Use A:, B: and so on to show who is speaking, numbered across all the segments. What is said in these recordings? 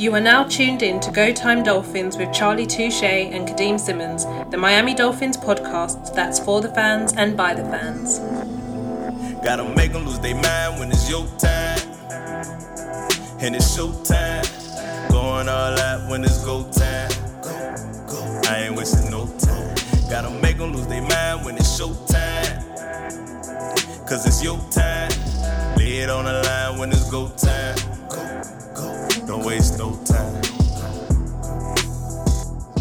A: You are now tuned in to Go Time Dolphins with Charlie Touche and Kadeem Simmons, the Miami Dolphins podcast that's for the fans and by the fans.
B: Gotta make them lose their mind when it's your time. And it's show time. Going all out when it's go time. Go, go. I ain't wasting no time. Gotta make them lose their mind when it's show time. Cause it's your time. Lay it on the line when it's go time. Don't waste no time.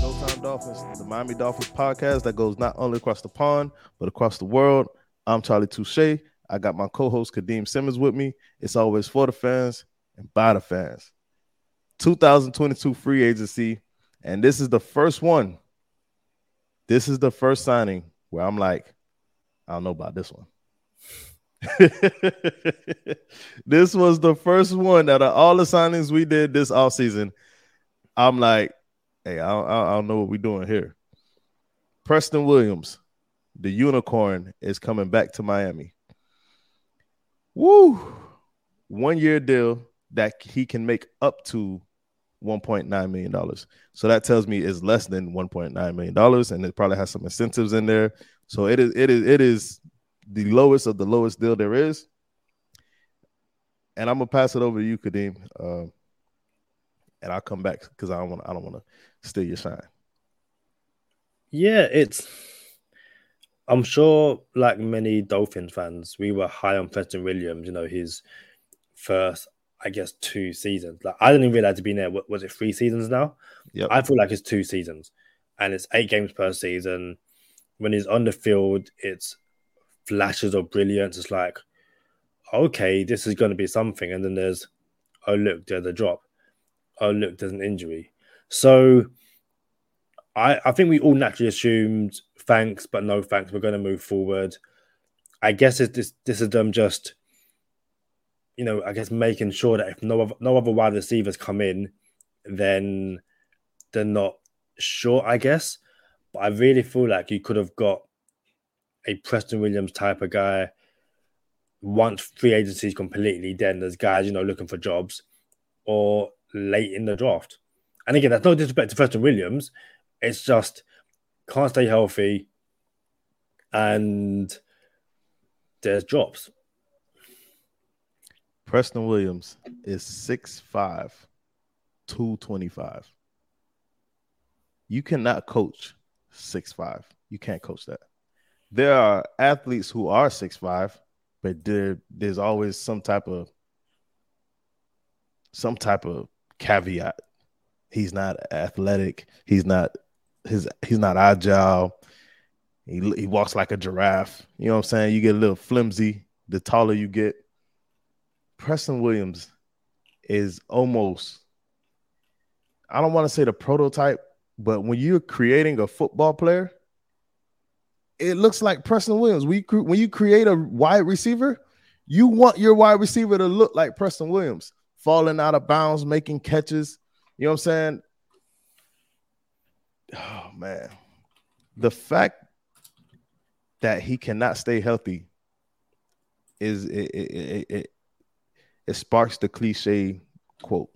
C: Go Time Dolphins, the Miami Dolphins podcast that goes not only across the pond, but across the world. I'm Charlie Touche. I got my co host Kadeem Simmons with me. It's always for the fans and by the fans. 2022 free agency. And this is the first one. This is the first signing where I'm like, I don't know about this one. this was the first one out of all the signings we did this offseason. I'm like, hey, I don't, I don't know what we're doing here. Preston Williams, the unicorn, is coming back to Miami. Woo! One year deal that he can make up to $1.9 million. So that tells me it's less than $1.9 million, and it probably has some incentives in there. So it is it is it is the lowest of the lowest deal there is. And I'm gonna pass it over to you, Kadeem. Um, and I'll come back because I don't want I don't want to steal your shine.
D: Yeah, it's. I'm sure, like many Dolphins fans, we were high on Preston Williams. You know, his first, I guess, two seasons. Like I didn't even realize he'd been there. Was it three seasons now?
C: Yeah,
D: I feel like it's two seasons, and it's eight games per season. When he's on the field, it's flashes of brilliance. It's like, okay, this is going to be something, and then there's, oh look, there's a drop. Oh look, there's an injury. So, I I think we all naturally assumed thanks, but no thanks. We're going to move forward. I guess it's this this is them just, you know, I guess making sure that if no other, no other wide receivers come in, then they're not short. I guess, but I really feel like you could have got a Preston Williams type of guy. Once free agency is completely dead, there's guys you know looking for jobs, or late in the draft. And again, that's no disrespect to Preston Williams. It's just can't stay healthy, and there's drops.
C: Preston Williams is 6'5, 225. You cannot coach 6'5. You can't coach that. There are athletes who are 6'5, but there, there's always some type of some type of caveat. He's not athletic. He's not his he's not agile. He, he walks like a giraffe. You know what I'm saying? You get a little flimsy the taller you get. Preston Williams is almost, I don't want to say the prototype, but when you're creating a football player, it looks like Preston Williams. We when you create a wide receiver, you want your wide receiver to look like Preston Williams, falling out of bounds, making catches. You know what I'm saying? Oh man, the fact that he cannot stay healthy is it it, it, it, it sparks the cliche quote: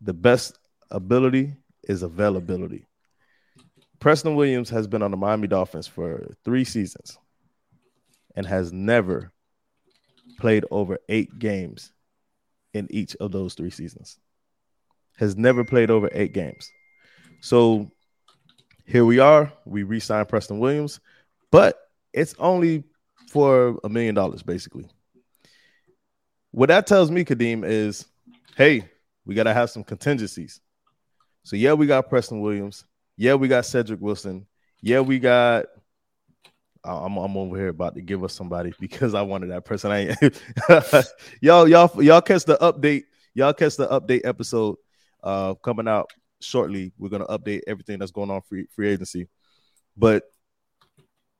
C: "The best ability is availability." Preston Williams has been on the Miami Dolphins for three seasons and has never played over eight games in each of those three seasons. Has never played over eight games. So here we are. We re signed Preston Williams, but it's only for a million dollars, basically. What that tells me, Kadeem, is hey, we got to have some contingencies. So, yeah, we got Preston Williams. Yeah, we got Cedric Wilson. Yeah, we got. I'm, I'm over here about to give us somebody because I wanted that person. I y'all y'all y'all catch the update. Y'all catch the update episode uh coming out shortly. We're gonna update everything that's going on free free agency. But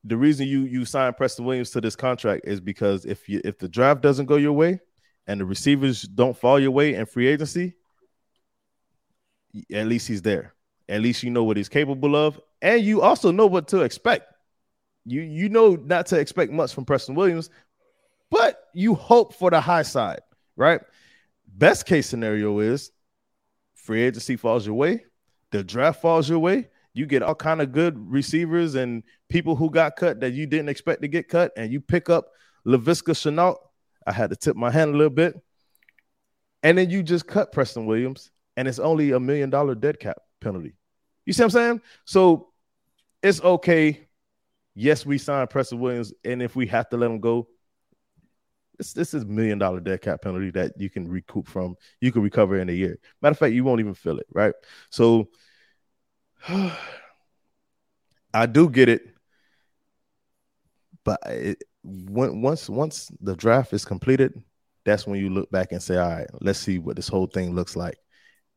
C: the reason you you sign Preston Williams to this contract is because if you if the draft doesn't go your way and the receivers don't fall your way in free agency, at least he's there. At least you know what he's capable of, and you also know what to expect. You you know not to expect much from Preston Williams, but you hope for the high side, right? Best case scenario is free agency falls your way, the draft falls your way, you get all kind of good receivers and people who got cut that you didn't expect to get cut, and you pick up Laviska Shenault. I had to tip my hand a little bit. And then you just cut Preston Williams, and it's only a million dollar dead cap penalty. You see what I'm saying? So it's okay. Yes, we signed Preston Williams, and if we have to let him go, this this is million dollar dead cap penalty that you can recoup from. You can recover in a year. Matter of fact, you won't even feel it, right? So I do get it, but it, when, once once the draft is completed, that's when you look back and say, all right, let's see what this whole thing looks like,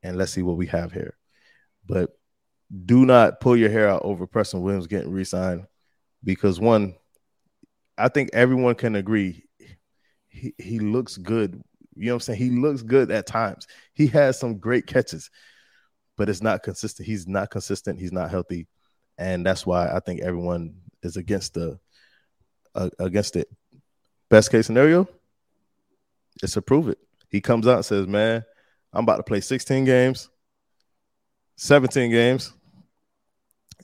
C: and let's see what we have here. But do not pull your hair out over Preston Williams getting re-signed because one, I think everyone can agree he, he looks good. You know what I'm saying? He looks good at times. He has some great catches, but it's not consistent. He's not consistent. He's not healthy, and that's why I think everyone is against the uh, against it. Best case scenario, it's to prove it. He comes out and says, "Man, I'm about to play 16 games, 17 games,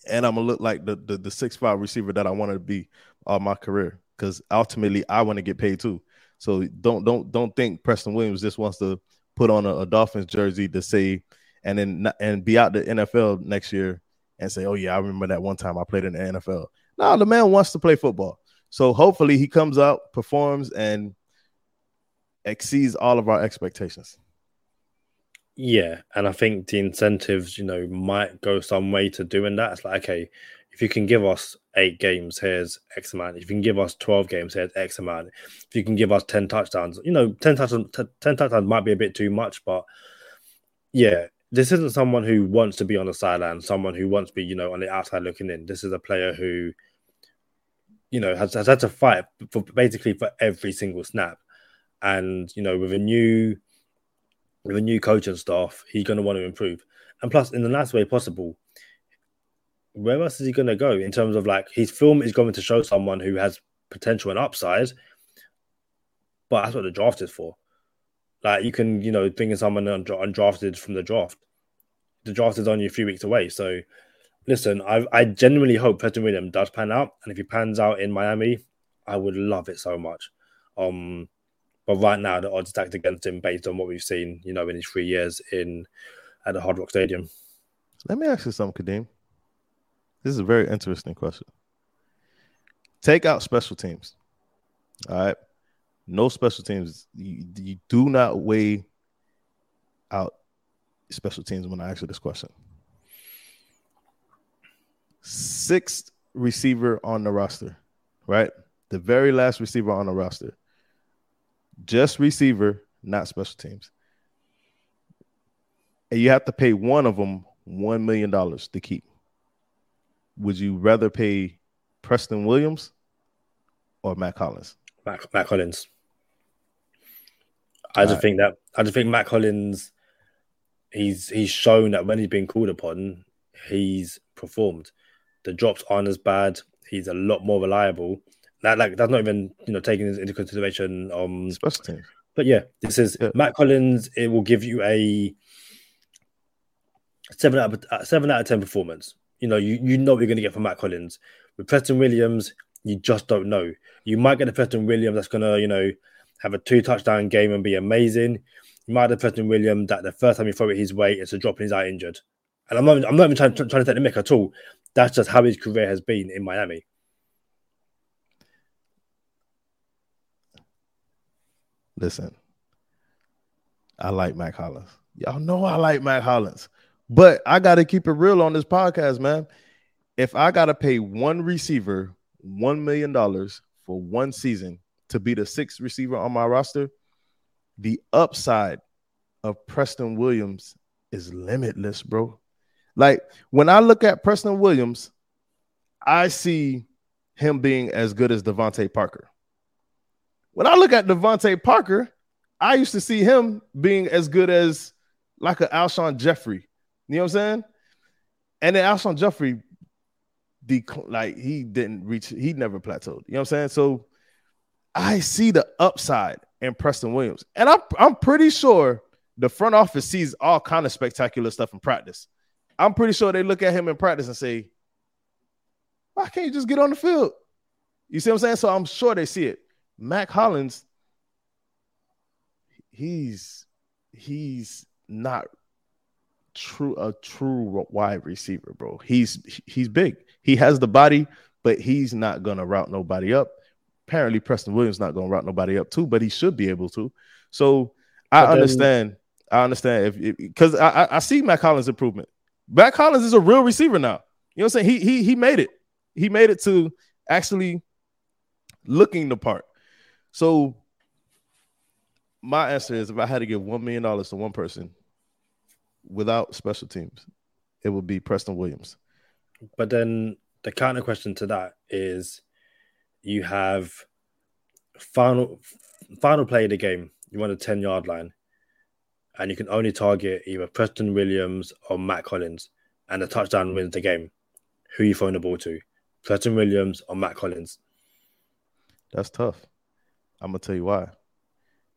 C: and I'm gonna look like the the, the six five receiver that I wanted to be all my career. Because ultimately, I want to get paid too. So don't don't don't think Preston Williams just wants to put on a, a Dolphins jersey to say and then and be out the NFL next year and say, "Oh yeah, I remember that one time I played in the NFL." No, the man wants to play football. So hopefully he comes out, performs, and exceeds all of our expectations.
D: Yeah, and I think the incentives, you know, might go some way to doing that. It's like, okay, if you can give us eight games, here's X amount. If you can give us 12 games, here's X amount. If you can give us 10 touchdowns, you know, 10 touchdowns, 10 touchdowns might be a bit too much, but yeah, this isn't someone who wants to be on the sideline, someone who wants to be, you know, on the outside looking in. This is a player who, you know, has, has had to fight for basically for every single snap. And, you know, with a new with a new coach and staff, he's going to want to improve. And plus, in the last way possible, where else is he going to go in terms of like his film is going to show someone who has potential and upside, but that's what the draft is for. Like you can, you know, bring in someone undrafted from the draft. The draft is only a few weeks away, so listen, I I genuinely hope Preston Williams does pan out, and if he pans out in Miami, I would love it so much. Um, but right now the odds stacked against him based on what we've seen, you know, in his three years in at the Hard Rock Stadium.
C: Let me ask you something, Kadeem. This is a very interesting question. Take out special teams. All right. No special teams. You, you do not weigh out special teams when I ask you this question. Sixth receiver on the roster, right? The very last receiver on the roster. Just receiver, not special teams. And you have to pay one of them $1 million to keep would you rather pay Preston Williams or Mack Hollins?
D: Matt, Mack Hollins. I All just right. think that I just think Mack Hollins, he's he's shown that when he's been called upon, he's performed. The drops aren't as bad. He's a lot more reliable. That like that's not even you know taking into consideration um. But yeah, this is yeah. Mack Hollins. It will give you a seven out of uh, seven out of ten performance you know, you, you know what you're going to get from Mack Hollins. With Preston Williams, you just don't know. You might get a Preston Williams that's going to, you know, have a two touchdown game and be amazing. You might have a Preston Williams that the first time you throw it his way, it's a drop and he's out injured. And I'm not, I'm not even trying, trying to take the mic at all. That's just how his career has been in Miami.
C: Listen, I like Mack Hollins. Y'all know I like Mack Hollins. But I got to keep it real on this podcast, man. If I got to pay one receiver $1 million for one season to be the sixth receiver on my roster, the upside of Preston Williams is limitless, bro. Like when I look at Preston Williams, I see him being as good as DeVante Parker. When I look at DeVante Parker, I used to see him being as good as like an Alshon Jeffery you know what I'm saying? And then Alshon Jeffery, dec- like he didn't reach, he never plateaued. You know what I'm saying? So I see the upside in Preston Williams, and I'm I'm pretty sure the front office sees all kind of spectacular stuff in practice. I'm pretty sure they look at him in practice and say, "Why can't you just get on the field?" You see what I'm saying? So I'm sure they see it. Mack Hollins, he's he's not true a true wide receiver, bro. He's he's big. He has the body, but he's not gonna route nobody up. Apparently, Preston Williams not gonna route nobody up too, but he should be able to. So I understand. I understand if because I, I see Mack Hollins improvement. Mack Hollins is a real receiver now. You know what I'm saying? He he he made it. He made it to actually looking the part. So my answer is if I had to give one million dollars to one person without special teams, it would be Preston Williams.
D: But then the counter question to that is you have final final play of the game, you want a 10 yard line, and you can only target either Preston Williams or Mack Hollins, and the touchdown wins the game. Who you throwing the ball to? Preston Williams or Mack Hollins?
C: That's tough. I'm gonna tell you why.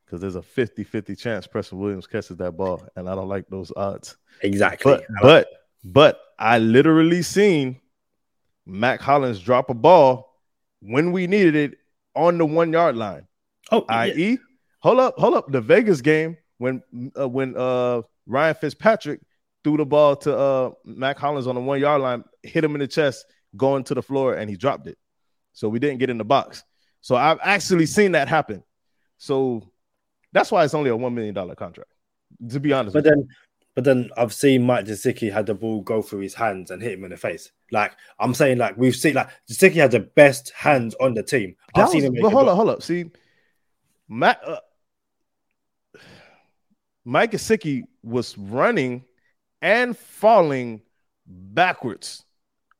C: Because there's a 50-50 chance Preston Williams catches that ball, and I don't like those odds.
D: Exactly.
C: But but but I literally seen Mack Hollins drop a ball when we needed it on the one yard line.
D: Oh,
C: i.e., yeah. hold up, hold up. The Vegas game when uh, when uh Ryan Fitzpatrick threw the ball to uh Mack Hollins on the one yard line, hit him in the chest, going to the floor, and he dropped it. So we didn't get in the box. So I've actually seen that happen. So that's why it's only a one million dollar contract. To be honest,
D: but then, you. but then I've seen Mike Gesicki had the ball go through his hands and hit him in the face. Like I'm saying, like we've seen, like Gesicki had the best hands on the team.
C: That I've was, seen him. But hold up, hold up. See, Matt, uh, Mike Gesicki was running and falling backwards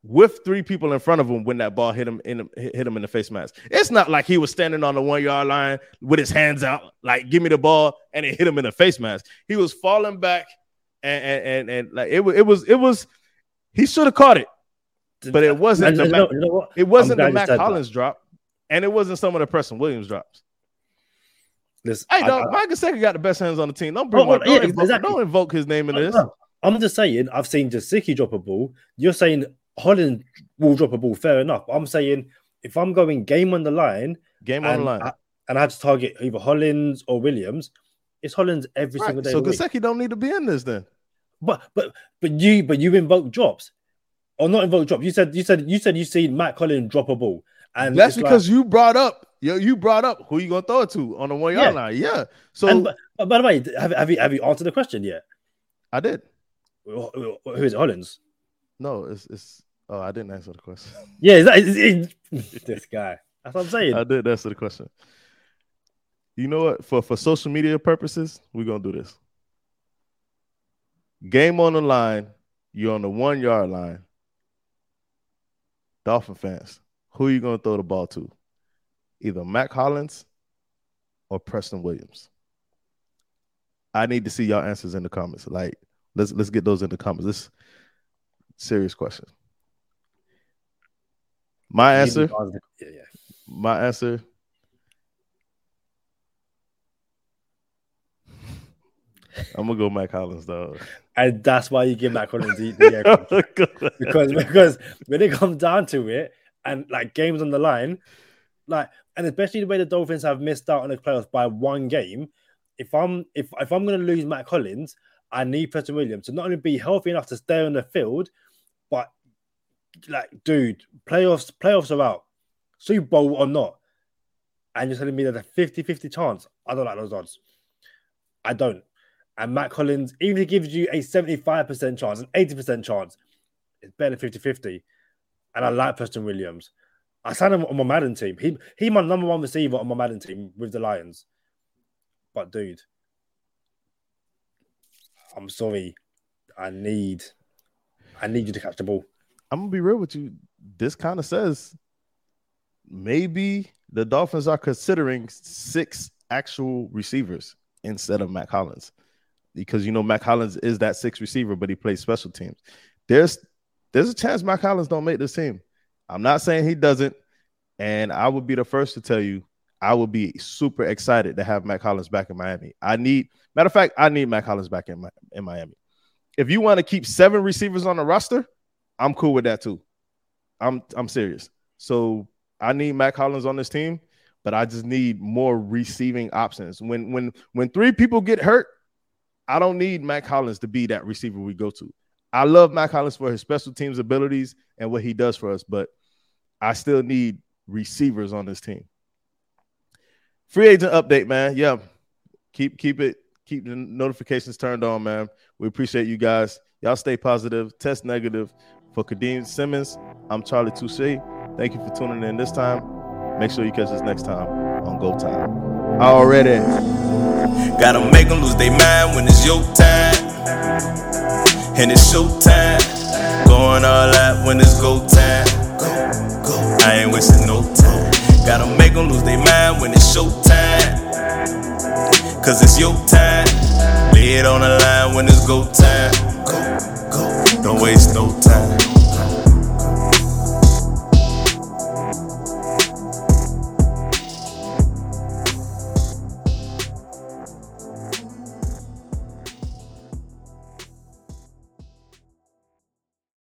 C: with three people in front of him when that ball hit him in hit him in the face mask. It's not like he was standing on the one yard line with his hands out, like give me the ball, and it hit him in the face mask. He was falling back, and and and, and like it was it was it was he should have caught it, but it wasn't the Mac, it wasn't the Mack Hollins that. drop, and it wasn't some of the Preston Williams drops. This, hey, dog, Mike Gesicki got the best hands on the team. Don't bring oh, oh my, yeah, don't, invoke, don't invoke his name in this.
D: I'm just saying, I've seen Gesicki drop a ball. You're saying Hollins will drop a ball, fair enough. I'm saying if I'm going game on the line,
C: game on the line,
D: I, and I had to target either Hollins or Williams, it's Hollins every right. single day.
C: So Gesicki don't need to be in this then.
D: But but but you but you invoke drops or not invoke drops. You said you said you said you seen Mack Hollins drop a ball, and
C: that's because like, you brought up you, you brought up who you gonna throw it to on the one yard yeah. line. Yeah. So
D: and, but, by the way, have, have you have you answered the question yet?
C: I did.
D: Who is it, Hollins?
C: No, it's it's. Oh, I didn't answer the question.
D: Yeah, is that, is, is, this guy. That's what I'm saying.
C: I did answer the question. You know what? For for social media purposes, we're gonna do this. Game on the line. You're on the one yard line. Dolphin fans, who are you gonna throw the ball to? Either Mack Hollins or Preston Williams. I need to see y'all answers in the comments. Like, let's let's get those in the comments. This serious question. My answer. Yeah, yeah. My answer. I'm gonna go Mack Hollins though,
D: and that's why you give Mack Hollins the, the because because when it comes down to it, and like games on the line, like and especially the way the Dolphins have missed out on the playoffs by one game. If I'm if if I'm gonna lose Mack Hollins, I need Preston Williams to not only be healthy enough to stay on the field, like, dude, playoffs, playoffs are out. Super Bowl or not. And you're telling me there's a 50 50 chance. I don't like those odds. I don't. And Mack Hollins, even if he gives you a 75% chance, an 80% chance, it's better than 50 50. And I like Preston Williams. I signed him on my Madden team. He he my number one receiver on my Madden team with the Lions. But dude, I'm sorry. I need I need you to catch the ball.
C: I'm gonna be real with you. This kind of says maybe the Dolphins are considering six actual receivers instead of Mack Hollins. Because you know Mack Hollins is that six receiver, but he plays special teams. There's there's a chance Mack Hollins don't make this team. I'm not saying he doesn't, and I would be the first to tell you I would be super excited to have Mack Hollins back in Miami. I need, matter of fact, I need Mack Hollins back in, in Miami. If you want to keep seven receivers on the roster, I'm cool with that too. I'm I'm serious. So I need Mack Hollins on this team, but I just need more receiving options. When when when three people get hurt, I don't need Mack Hollins to be that receiver we go to. I love Mack Hollins for his special teams abilities and what he does for us, but I still need receivers on this team. Free agent update, man. Yeah. Keep keep it keep the notifications turned on, man. We appreciate you guys. Y'all stay positive, test negative. For Kadeem Simmons, I'm Charlie Touche. Thank you for tuning in this time. Make sure you catch us next time on Go Time. Already.
B: Gotta make them lose their mind when it's your time. And it's show time. Going all out when it's go time. Go, go. I ain't wasting no time. Gotta make them lose their mind when it's show time. Cause it's your time. Lay it on the line when it's go time. Don't waste no time.